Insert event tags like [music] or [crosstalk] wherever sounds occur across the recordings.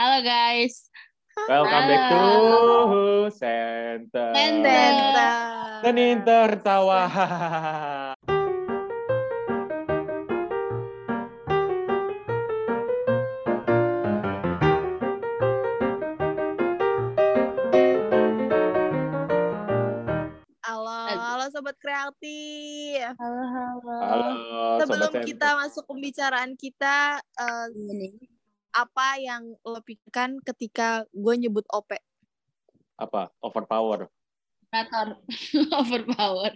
Halo guys. Welcome back to Halo. Center. Center. Senin tertawa. Halo, halo sobat kreatif. Halo, halo. Halo, Sebelum Sobat kita Center. masuk pembicaraan kita, eh, apa yang lo pikirkan ketika gue nyebut OP? Apa? Overpower. Operator. [laughs] Overpower.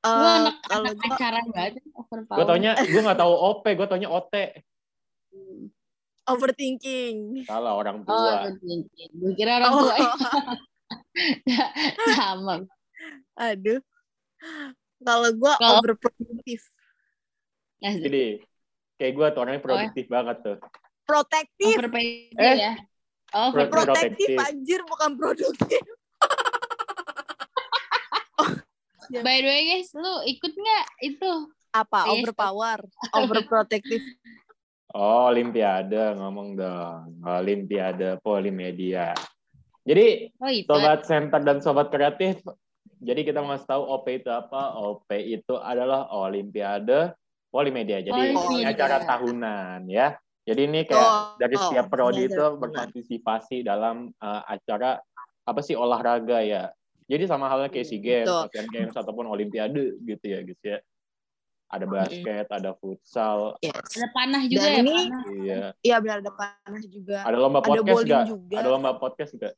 Eh, Lu anak, kalau anak gue acara banget. Overpower. Gue taunya, gue nggak tahu OP, gue taunya OT. overthinking. Salah orang Oh, tua. gue kira orang Oh, tua. [laughs] Sama. aduh. Kalau gue. Asik. Jadi, kayak gue tuh Oh, orangnya produktif banget tuh. Protektif. Overpaid Eh. ya. Oh, Pro-. Protektif protektif. anjir bukan produktif. [laughs] By the way guys, lu ikut nggak itu? Apa? Yes. Overpower. Overprotective. Oh, Olimpiade ngomong dong. Olimpiade Polimedia. Jadi, Oh itu. Sobat Center dan Sobat Kreatif, jadi kita mau tahu OP itu apa? OP itu adalah Olimpiade Polimedia. Jadi Polimedia. acara tahunan ya. Jadi ini kayak Oh, dari oh, setiap prodi iya, itu benar. berpartisipasi dalam uh, acara apa sih olahraga ya. Jadi sama halnya kayak SEA Games. Asian Games ataupun Olimpiade gitu ya guys ya. Ada basket, ada futsal, Yes. Ada panah juga Dan ya. ini- panah. iya. Iya benar ada panah juga. Ada lomba Ada podcast bowling nggak? juga. Ada lomba podcast nggak?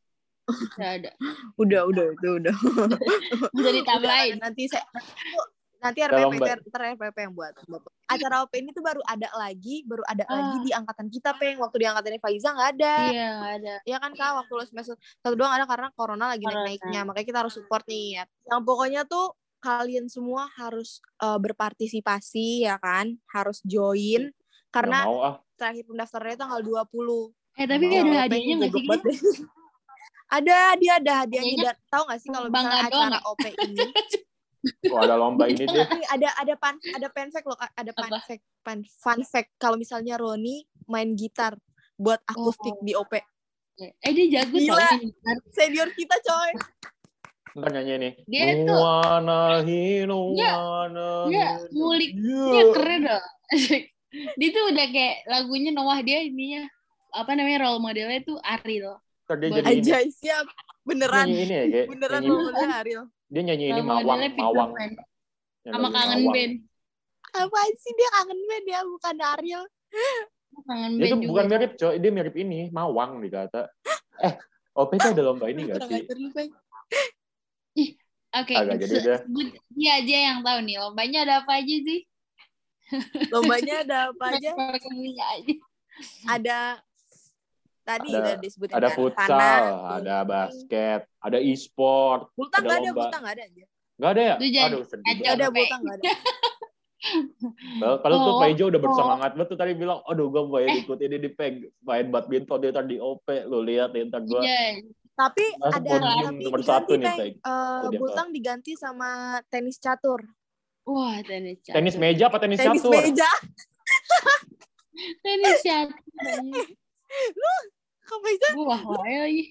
Nggak ada. [laughs] Udah, udah, itu udah. Bisa ditambahin. Udah, nanti saya nanti RPP ter- RPP yang buat. Acara OP ini tuh baru ada lagi, baru ada Ah. lagi di angkatan kita, Peng. Waktu di angkatannya Faiza nggak ada. Iya, nggak ada. Ya kan Kak, waktu lo semester satu doang ada karena corona lagi Corona. naik-naiknya. Makanya kita harus support nih ya. Yang pokoknya tuh kalian semua harus eh, berpartisipasi ya kan, harus join karena mau ah. terakhir pendaftarannya tanggal 20. Eh tapi Mau. ada hadiahnya nggak sih? [laughs] ada dia ada hadiahnya dan tahu nggak sih kalau misalnya acara? OP ini [laughs] Oh, ada lomba ini deh. Nih, ada ada pan ada fact loh ada fun Apa? fact fun, fun fact kalau misalnya Roni main gitar buat akustik Oh. di OP Eh dia jago Gila. tau senior kita coy Ntar nyanyi nih. Dia tuh- Wana hino Dia- wana Dia ngulik. Dia keren dong. [laughs] dia tuh udah kayak lagunya Noah dia ininya apa namanya role modelnya tuh Ariel. Ntar dia Buat- jadi ini. aja siap beneran Nyanyi ini ya, kayak. beneran nyanyi, momennya Ariel dia nyanyi ini mawang, mawang. Yang Sama kangen Mawang. band. apaan sih dia kangen band ya bukan Ariel Kangen Dia band tuh juga. bukan mirip, coy. Dia mirip ini, mawang dikata. Eh, OP itu ada lomba ini gak sih? Oke, sebut- dia aja yang tahu nih lombanya ada apa aja sih? lombanya ada apa aja. [laughs] ada tadi Ada- udah disebutin Ada kan, futsal, panah, ada basket, ada e-sport. Bultang ada nggak ada bultang nggak ada aja Gak ada ya? Jadi Aduh, sedih banget. bultang nggak ada [laughs] Padahal padahal tuh Oh, Paijo udah oh. bersemangat banget tuh tadi bilang, aduh gue mau Eh. ikut ini di peg main badminton dia ntar di OP, lu lihat ya ntar gue Iya. tapi Masuk ada tapi nomor diganti satu nih, Peng. Peng. Eh, bultang diganti sama tenis catur Wah, tenis catur. tenis meja apa tenis, tenis catur? meja Tenis catur. Kamu bisa Wah, wae lagi.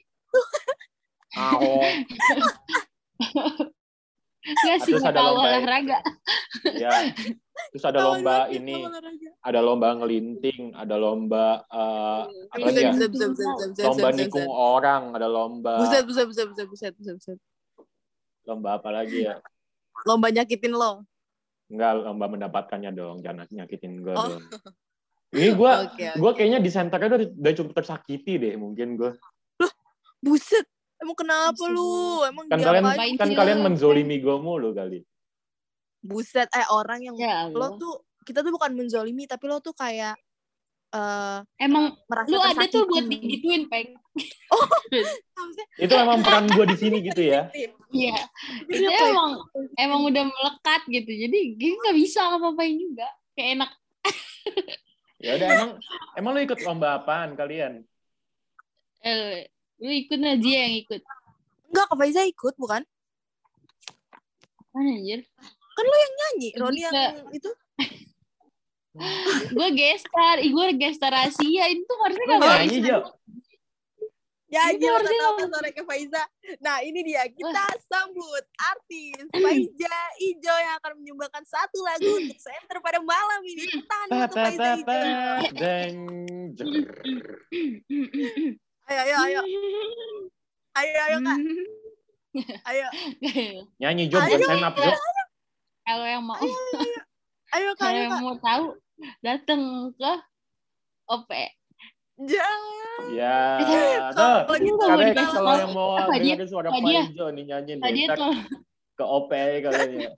Au. Nggak sih Terus ada lomba- olahraga. ya. Terus ada lomba ini, ada lomba ngelinting, ada lomba eh, apa lagi ya? bisa, bisa, bisa, bisa, bisa, Lomba bisa, nikung bisa. orang, ada lomba Buset, buset, buset, buset, buset, buset, buset. lomba apa lagi ya? Lomba nyakitin lo. Enggak, lomba mendapatkannya dong, jangan nyakitin gue Oh. dong. [laughs] Ini gue, [laughs] Oke, oke. gue kayaknya di senternya udah, udah cukup tersakiti deh, mungkin gue. Buset. Emang kenapa Buset. lu? Emang Kan kalian, Ngapain kan kalian menzolimi gue mulu kali. Buset, eh orang yang Ya lo tuh kita tuh bukan menzolimi tapi lo tuh kayak eh Emang merasa lu ada tuh buat tersakiti. digituin, Peng. [laughs] Maksudnya, Itu memang peran gue di sini gitu ya. Iya. Tapi Itu dia kayak- emang emang udah melekat gitu. Jadi gue nggak bisa apa-apain juga. Kayak enak. [laughs] Ya udah emang emang lu ikut lomba apaan kalian? Eh, lu ikut Najia yang ikut. Enggak, Kak Faiza ikut bukan? Mana anjir? Kan lo yang nyanyi, Roni yang itu. [laughs] gue gestar, ih gue gestar Asia itu harusnya Lu gak nyanyi. Jo. Iya, lo harusnya tahu ngomong. suara ke Faiza. Nah ini dia kita sambut artis Faiza Ijo yang akan menyumbangkan satu lagu untuk center pada malam ini. Tepuk Tangan untuk Faiza Ijo. [laughs] deng. Ayo ayo ayo ayo ayo kak. [laughs] Ayo Nyanyi Jo, Ayo, stand up Jo. Kalau yang mau ayo kak kalau ayo yang mau tahu datang ke OP. Jangan. Ya, Kalau tuh. mau Katanya dikasih kalau tahu. yang mau dengerin suara? Faizo nih nyanyi nih. Tadi Ntar tuh ke OP katanya.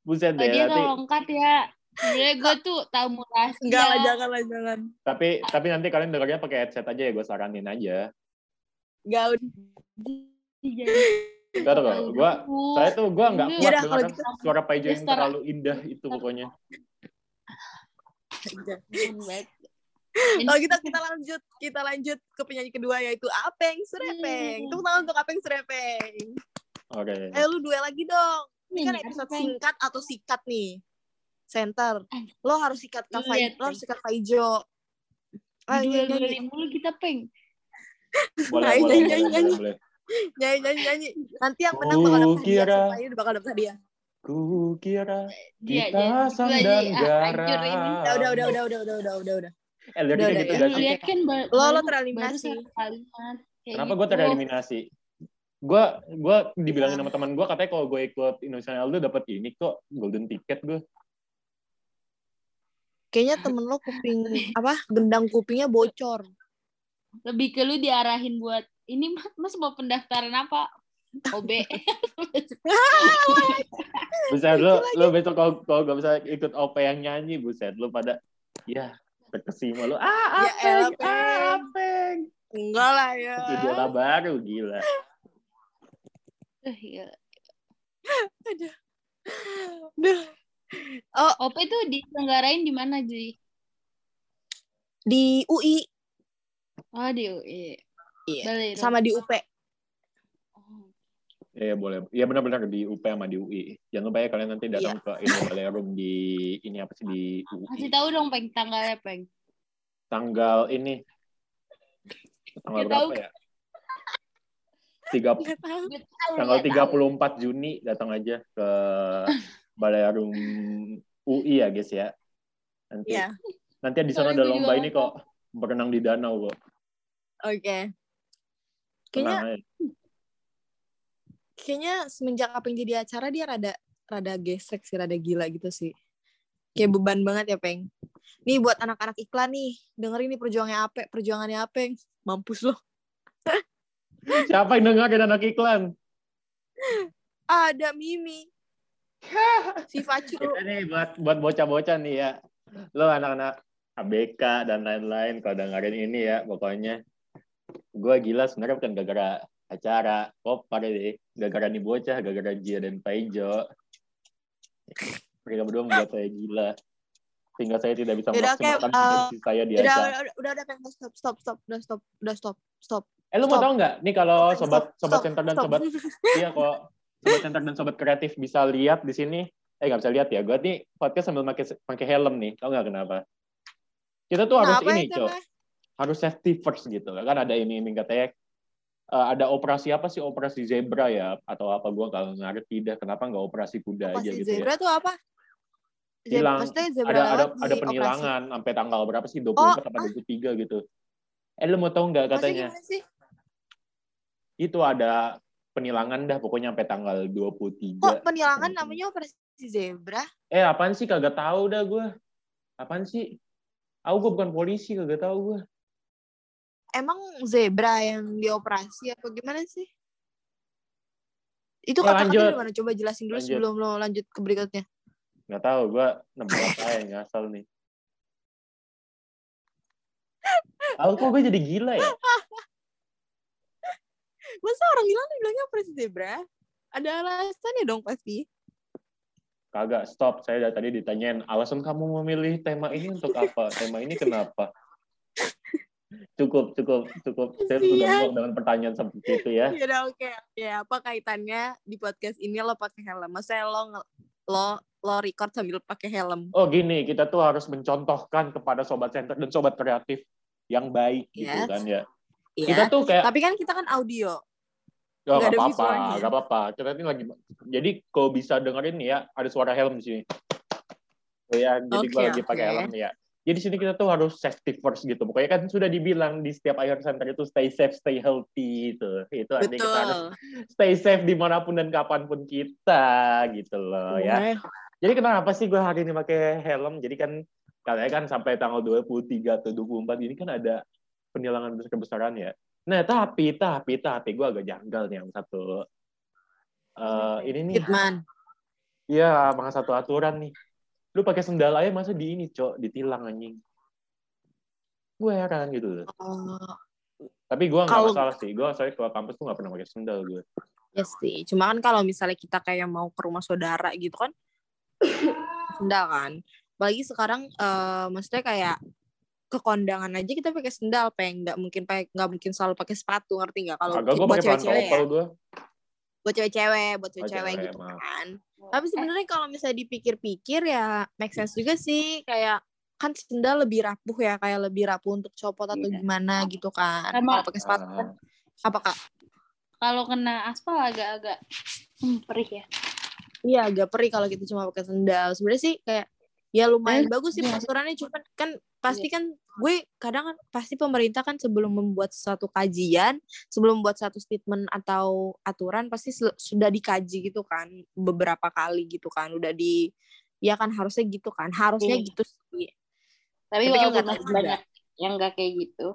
Buset deh, tadi tolong cut ya. Sebenernya gue tuh tamu rahasia. Enggak lah jangan lah jangan. Tapi tapi nanti kalian dengernya pakai headset aja ya, gue saranin aja. Enggak udah. [laughs] Enggak tuh, gue saya tuh gue nggak kuat Yaudah, kalau dengerin gitu. suara Paijo yang terlalu indah itu pokoknya. [laughs] Kalau oh, gitu. kita kita [laughs] lanjut, kita lanjut ke penyanyi kedua yaitu Apeng Surepeng. Tepuk tangan untuk Apeng Srepeng. Oke. Okay. Eh lu duel lagi dong. Ini kan episode singkat atau sikat nih. Center. Lo harus sikat Kak lo harus sikat Faijo. Ah, duel duel mulu kita peng. [laughs] Boleh, nah, boleh, nyanyi, nyanyi, nyanyi, nyanyi, nyanyi. Nanti yang menang bakal dapat hadiah. Kira... bakal dapat hadiah. Ku kira kita dan garam. Udah, udah, udah, udah, udah, udah, udah, udah. Eh, Udah, gitu udah, gak sih? kan Lo, lo tereliminasi. kalimat. Kayak Kenapa gitu. gue tereliminasi? Gue gue dibilangin sama teman gue katanya kalau gue ikut Indonesian Idol dapat ini kok golden ticket gue. Kayaknya temen lo kuping, apa, gendang kupingnya bocor. Lebih ke lu diarahin buat ini mas, mas mau pendaftaran apa? OB. Buset lu lu besok kalau kalau gak bisa ikut OP yang nyanyi buset lu pada ya terkesima lu ah Ya apeng elah, ah Peng. apeng Enggak lah ya. idola baru gila Eh, iya. Duh. Oh, OP tuh diselenggarain di mana, Ji? di UI Oh, di UI. Iya. Balai sama di UP. Oh. ya boleh ya benar-benar di UP sama di UI jangan lupa ya kalian nanti datang ke ini ballroom di ini apa sih di Kasih UI tahu dong, Peng, tanggalnya, Peng. tanggal ini tanggal tahu. berapa ya tiga tahu. Gue tahu, tanggal nggak tahu. 34 Juni datang aja ke ballroom UI ya guys ya nanti Iya. nanti di sana ada lomba ini kok berenang di danau kok Oke. Kayaknya tenang aja kayaknya semenjak apa yang jadi acara dia rada rada gesrek sih, rada gila gitu sih. Kayak beban banget ya, Peng. Nih buat anak-anak iklan nih, dengerin nih perjuangannya Ape, perjuangannya Apeng. Mampus lo. siapa yang dengerin anak iklan Ada Mimi. [laughs] si Facu. Kita nih buat buat bocah-bocah nih ya. Lo anak-anak ABK dan lain-lain kalau dengerin ini ya pokoknya. Gue gila sebenarnya bukan gara-gara acara. Kopar deh. Gara-gara nih bocah, gara-gara Gia dan Paijo. Mereka berdua membuat saya gila. Sehingga saya tidak bisa Yaudah, oke, memaksimalkan uh, potensi saya di Udah, acara. udah, udah, udah, udah. Stop, stop, stop, udah stop, udah stop, stop. Eh lu mau stop. tau nggak? Nih kalau sobat stop, sobat center dan stop. sobat iya kok sobat center dan sobat kreatif bisa lihat di sini. Eh nggak bisa lihat ya. Gue nih podcast sambil pakai pakai helm nih. Tau nggak kenapa? Kita tuh harus Kenapa ini, Cok. Harus safety first gitu. Kan ada ini ini katanya eh, ada operasi apa sih operasi zebra ya atau apa gue kalau ngerti dah kenapa nggak operasi kuda Apa aja gitu ya zebra tuh apa? Hilang. ada ada ada penilangan sampai tanggal berapa sih 24 Oh, atau 23 gitu eh lu mau tahu nggak operasi. Katanya sih? itu ada penilangan dah pokoknya sampai tanggal 23 Kok penilangan namanya operasi zebra? Eh, apaan sih kagak tahu dah gue. Apaan sih? Aku gue bukan polisi kagak tahu gue. Emang zebra yang dioperasi apa gimana sih? Itu Ya, kata-kata lanjut. dari mana? Coba jelasin dulu Lanjut. sebelum lo lanjut ke berikutnya. Nggak tahu gue nebak aja ngasal nih. Aku kok gue jadi gila ya? [laughs] Masa orang bilang bilangnya operasi zebra? Ada alasannya dong pasti. Kagak, stop. Saya dari tadi ditanyain, alasan kamu memilih tema ini untuk apa? Tema ini kenapa? [laughs] Cukup, cukup, cukup. Saya sudah muak dengan pertanyaan seperti itu ya. Ya oke. Ya apa kaitannya di podcast ini lo pakai helm? Maksudnya lo lo lo record sambil pakai helm? Oh gini, kita tuh harus mencontohkan kepada sobat center dan sobat kreatif yang baik gitu Yes. kan ya. Kita ya. tuh kayak Tapi kan kita kan audio. Gak Nggak ada apa-apa, gak apa-apa. Kita ini lagi, jadi kalau bisa dengerin ya, ada suara helm di sini. Oh ya, jadi Oke, gua lagi pakai oke. helm nih ya. Jadi di sini kita tuh harus safety first gitu. Pokoknya kan sudah dibilang di setiap akhir center itu stay safe, stay healthy itu. Itu artinya kita harus stay safe di mana pun dan kapan pun kita gitu loh ya. Jadi kenapa sih gue hari ini pakai helm? Jadi kan katanya kan sampai tanggal 23 atau 24 ini kan ada penilangan besar-besaran ya. Nah tapi tapi tapi gue agak janggal nih yang satu. Eh ini nih, Hitman. ya maka satu aturan nih. Lu pakai sendal aja masa di ini cok ditilang anjing. Gue heran gitu loh. Oh, Tapi gue nggak masalah sih. Gue soalnya ke kampus tuh nggak pernah pakai sendal gue. ya sih. Cuma kan kalau misalnya kita kayak mau ke rumah saudara gitu kan, [coughs] sendal kan. Apalagi sekarang, eh maksudnya kayak ke kondangan aja kita pakai sendal, peng. Nggak mungkin pakai, nggak mungkin selalu pakai sepatu, ngerti nggak? Kalau gue buat cewek-cewek ya. gue. buat cewek-cewek, buat cewek-cewek cewek, gitu kan. Tapi sebenarnya kalau misalnya dipikir-pikir ya make sense juga sih kayak kan sendal lebih rapuh ya, kayak lebih rapuh untuk copot atau Iya. gimana gitu kan. Kalau pakai sepatu Ah, apa Kak? Kalau kena aspal agak-agak hmm, perih ya. Iya, agak perih kalau kita cuma pakai sendal. Sebenarnya sih kayak ya lumayan Eh, bagus sih iya. peraturannya cuman kan pasti kan gue kadang kan pasti pemerintah kan sebelum membuat suatu kajian, sebelum membuat satu statement atau aturan pasti sudah dikaji gitu kan beberapa kali gitu kan udah di ya kan harusnya gitu kan harusnya Iya. gitu sih Tapi, Tapi kan walaupun tahu masih banyak yang nggak kayak gitu,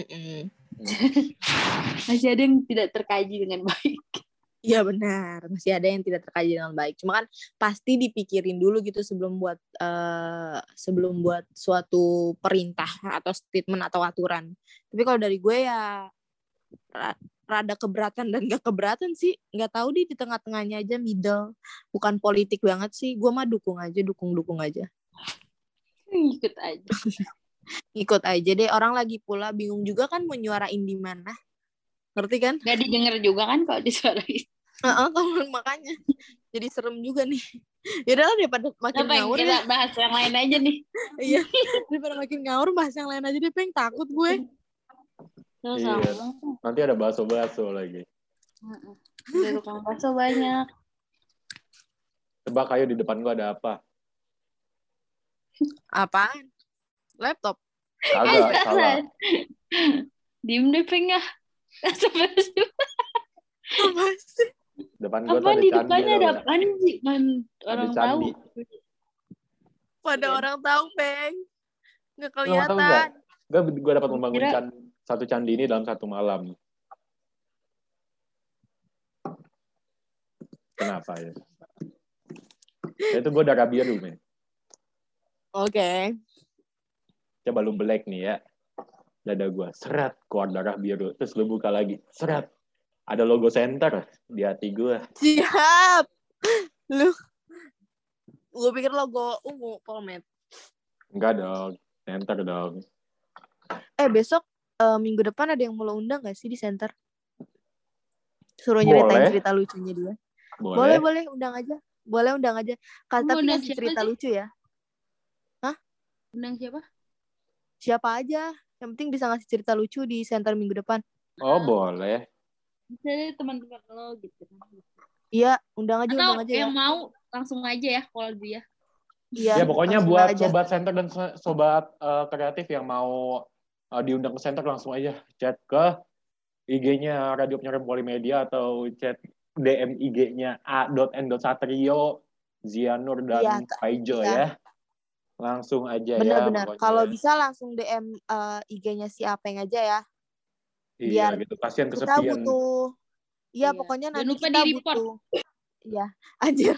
Mm-mm. [laughs] masih ada yang tidak terkaji dengan baik. Iya benar, masih ada yang tidak terkaji dengan baik. Cuma kan pasti dipikirin dulu gitu sebelum buat eh, sebelum buat suatu perintah atau statement atau aturan. Tapi kalau dari gue ya ra- rada keberatan dan gak keberatan sih. Nggak tahu di di tengah-tengahnya aja middle. Bukan politik banget sih. Gue mah dukung aja, dukung-dukung aja. Ikut aja. [laughs] Ikut aja deh. Orang lagi pula bingung juga kan mau nyuarain di mana. Ngerti kan? Gak didengar juga kan kalau disuarain. Heeh, [laughs] kalau makanya. Jadi serem juga nih. [laughs] Yaudah lah daripada makin Apa yang ngawur kita ya. bahas yang lain aja nih. [laughs] Iya, daripada makin ngawur bahas yang lain aja deh, Peng. Takut gue. Iya. langsung. Nanti ada baso-baso lagi. Heeh. Ada tukang bakso banyak. Tebak ayo di depan gua ada apa? Apaan? Laptop. Kagak, salah. Diem deh peng ya. Sampai Apa sih? Depan apa ada di candi. depannya ada sih? Man, Ada orang tahu. candi. Pada Iya. orang tahu, Peng. Nggak kelihatan. nggak? Gua, gua dapat membangun Kira- can- satu candi ini dalam satu malam. Kenapa ya? Ya, itu gua darah biru, men. Oke. Coba lu black nih ya. Dada gua, seret, keluar darah biru. Terus lu buka lagi, seret. Ada logo center di hati gua. Siap. Lu. Gue pikir logo ungu, Polmed. Enggak dong, center dong. Eh, besok eh, minggu depan ada yang mau lo undang gak sih di center? Suruh nyeritain Boleh. cerita lucunya dia. Boleh? Boleh, boleh, undang aja. Boleh undang aja. Kal Mau tapi undang cerita sih? lucu ya. Undang siapa? Siapa aja. Yang penting bisa ngasih cerita lucu di center minggu depan. Oh, boleh. Bisa deh teman-teman lo gitu. Iya, undang aja, Atau undang aja ya. yang mau langsung aja ya kalau dia. Iya, Ya pokoknya buat aja. sobat center dan so- sobat eh, kreatif yang mau eh, diundang ke center langsung aja chat ke IG-nya Radio Penyiaran Polimedia atau chat DM IG-nya a.n.satrio, Zianur dan Kak. Faijo Iya. ya. Langsung aja ya. Benar-benar. Kalau bisa langsung DM eh, IG-nya si Apeng aja ya. Iya, biar gitu. Kasihan Kita kesepian. butuh Iya, Iya. pokoknya nanti lupa kita butuh Iya, [laughs] anjir.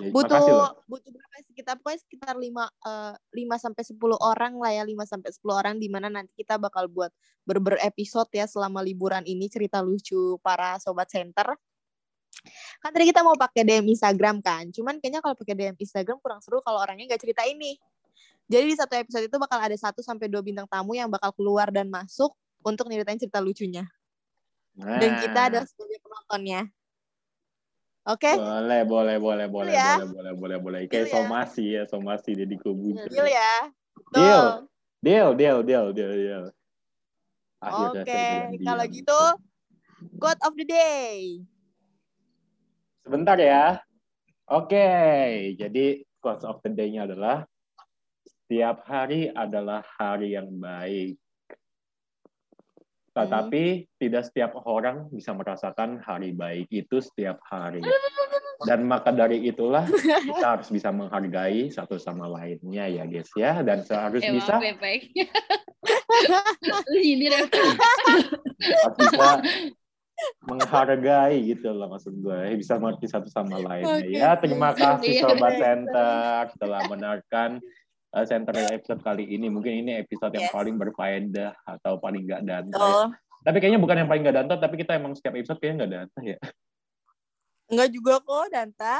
Ya, Butuh butuh berapa sih? Kita pokoknya sekitar 5 eh 5 sampai 10 orang lah ya, 5 sampai 10 orang di mana nanti kita bakal buat berber episode ya selama liburan ini cerita lucu para sobat center. Kan tadi kita mau pakai DM Instagram kan. Cuman kayaknya kalau pakai DM Instagram kurang seru kalau orangnya nggak cerita ini. Jadi di satu episode itu bakal ada 1 sampai 2 bintang tamu yang bakal keluar dan masuk untuk nyeritain cerita lucunya. Dan Nah, kita ada sebagai penontonnya. Oke? boleh, boleh, boleh, boleh, ya. boleh, boleh, boleh, boleh. Kayak Deal ya. somasi ya, somasi Deddy Kobuzer. Deal ya. Deal. Deal, deal, deal, deal, deal. Oke, terbilang kalau gitu quote of the day. Sebentar ya. Oke, jadi quotes of the day-nya adalah setiap hari adalah hari yang baik. Tetapi tidak setiap orang bisa merasakan hari baik itu setiap hari. [laughs] Dan maka dari itulah kita harus bisa menghargai satu sama lainnya ya guys ya. Dan harus Eh, bisa ya, harus bisa menghargai gitu loh maksud gue. Bisa mengerti satu sama lainnya ya. Terima kasih Iya, sobat center setelah mendengarkan uh, center episode kali ini mungkin ini episode yang Yes. paling berfaedah atau paling gak danta ya. Oh, tapi kayaknya bukan yang paling gak danta tapi kita emang setiap episode kayaknya gak danta ya enggak juga kok, Danta.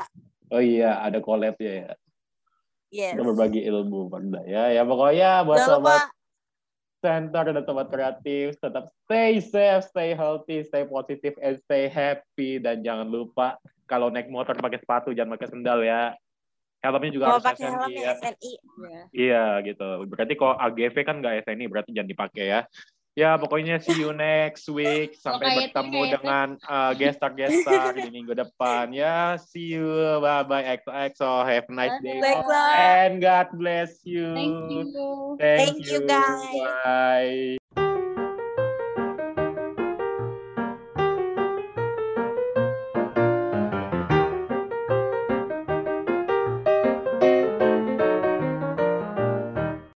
oh iya ada collab ya, ya. Yes. kita berbagi ilmu pada ya ya pokoknya buat Jangan lupa sobat center dan sobat kreatif tetap stay safe, stay healthy, stay positive, and stay happy dan jangan lupa kalau naik motor pakai sepatu jangan pakai sendal ya. Helmnya juga harus pakai SNI helmnya ya. SNI. Iya gitu. Berarti kalau AGV kan nggak SNI berarti jangan dipakai ya. Ya pokoknya see you next week [laughs] sampai bertemu kayak- dengan uh, gestar gestar di minggu depan ya. See you bye bye EXO EXO have a nice day and God bless you. Thank you. Thank, Thank you, guys. Bye.